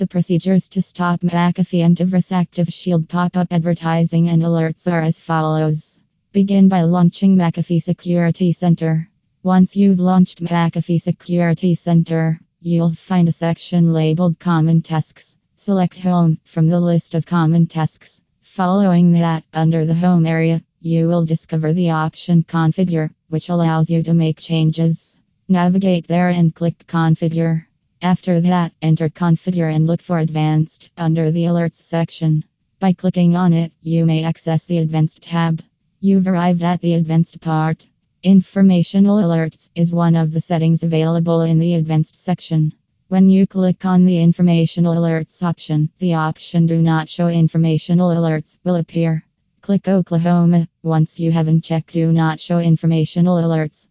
The procedures to stop McAfee and Antivirus Active Shield pop up advertising and alerts are as follows. Begin by launching McAfee Security Center. Once you've launched McAfee Security Center, you'll find a section labeled Common Tasks. Select Home from the list of common tasks. Following that, under the Home area, you will discover the option Configure, which allows you to make changes. Navigate there and click Configure. After that, enter Configure and look for Advanced under the Alerts section. By clicking on it, you may access the Advanced tab. You've arrived at the Advanced part. Informational alerts is one of the settings available in the advanced section. When you click on the informational alerts option, the option do not show informational alerts will appear. Click Oklahoma. Once you have unchecked do not show informational alerts,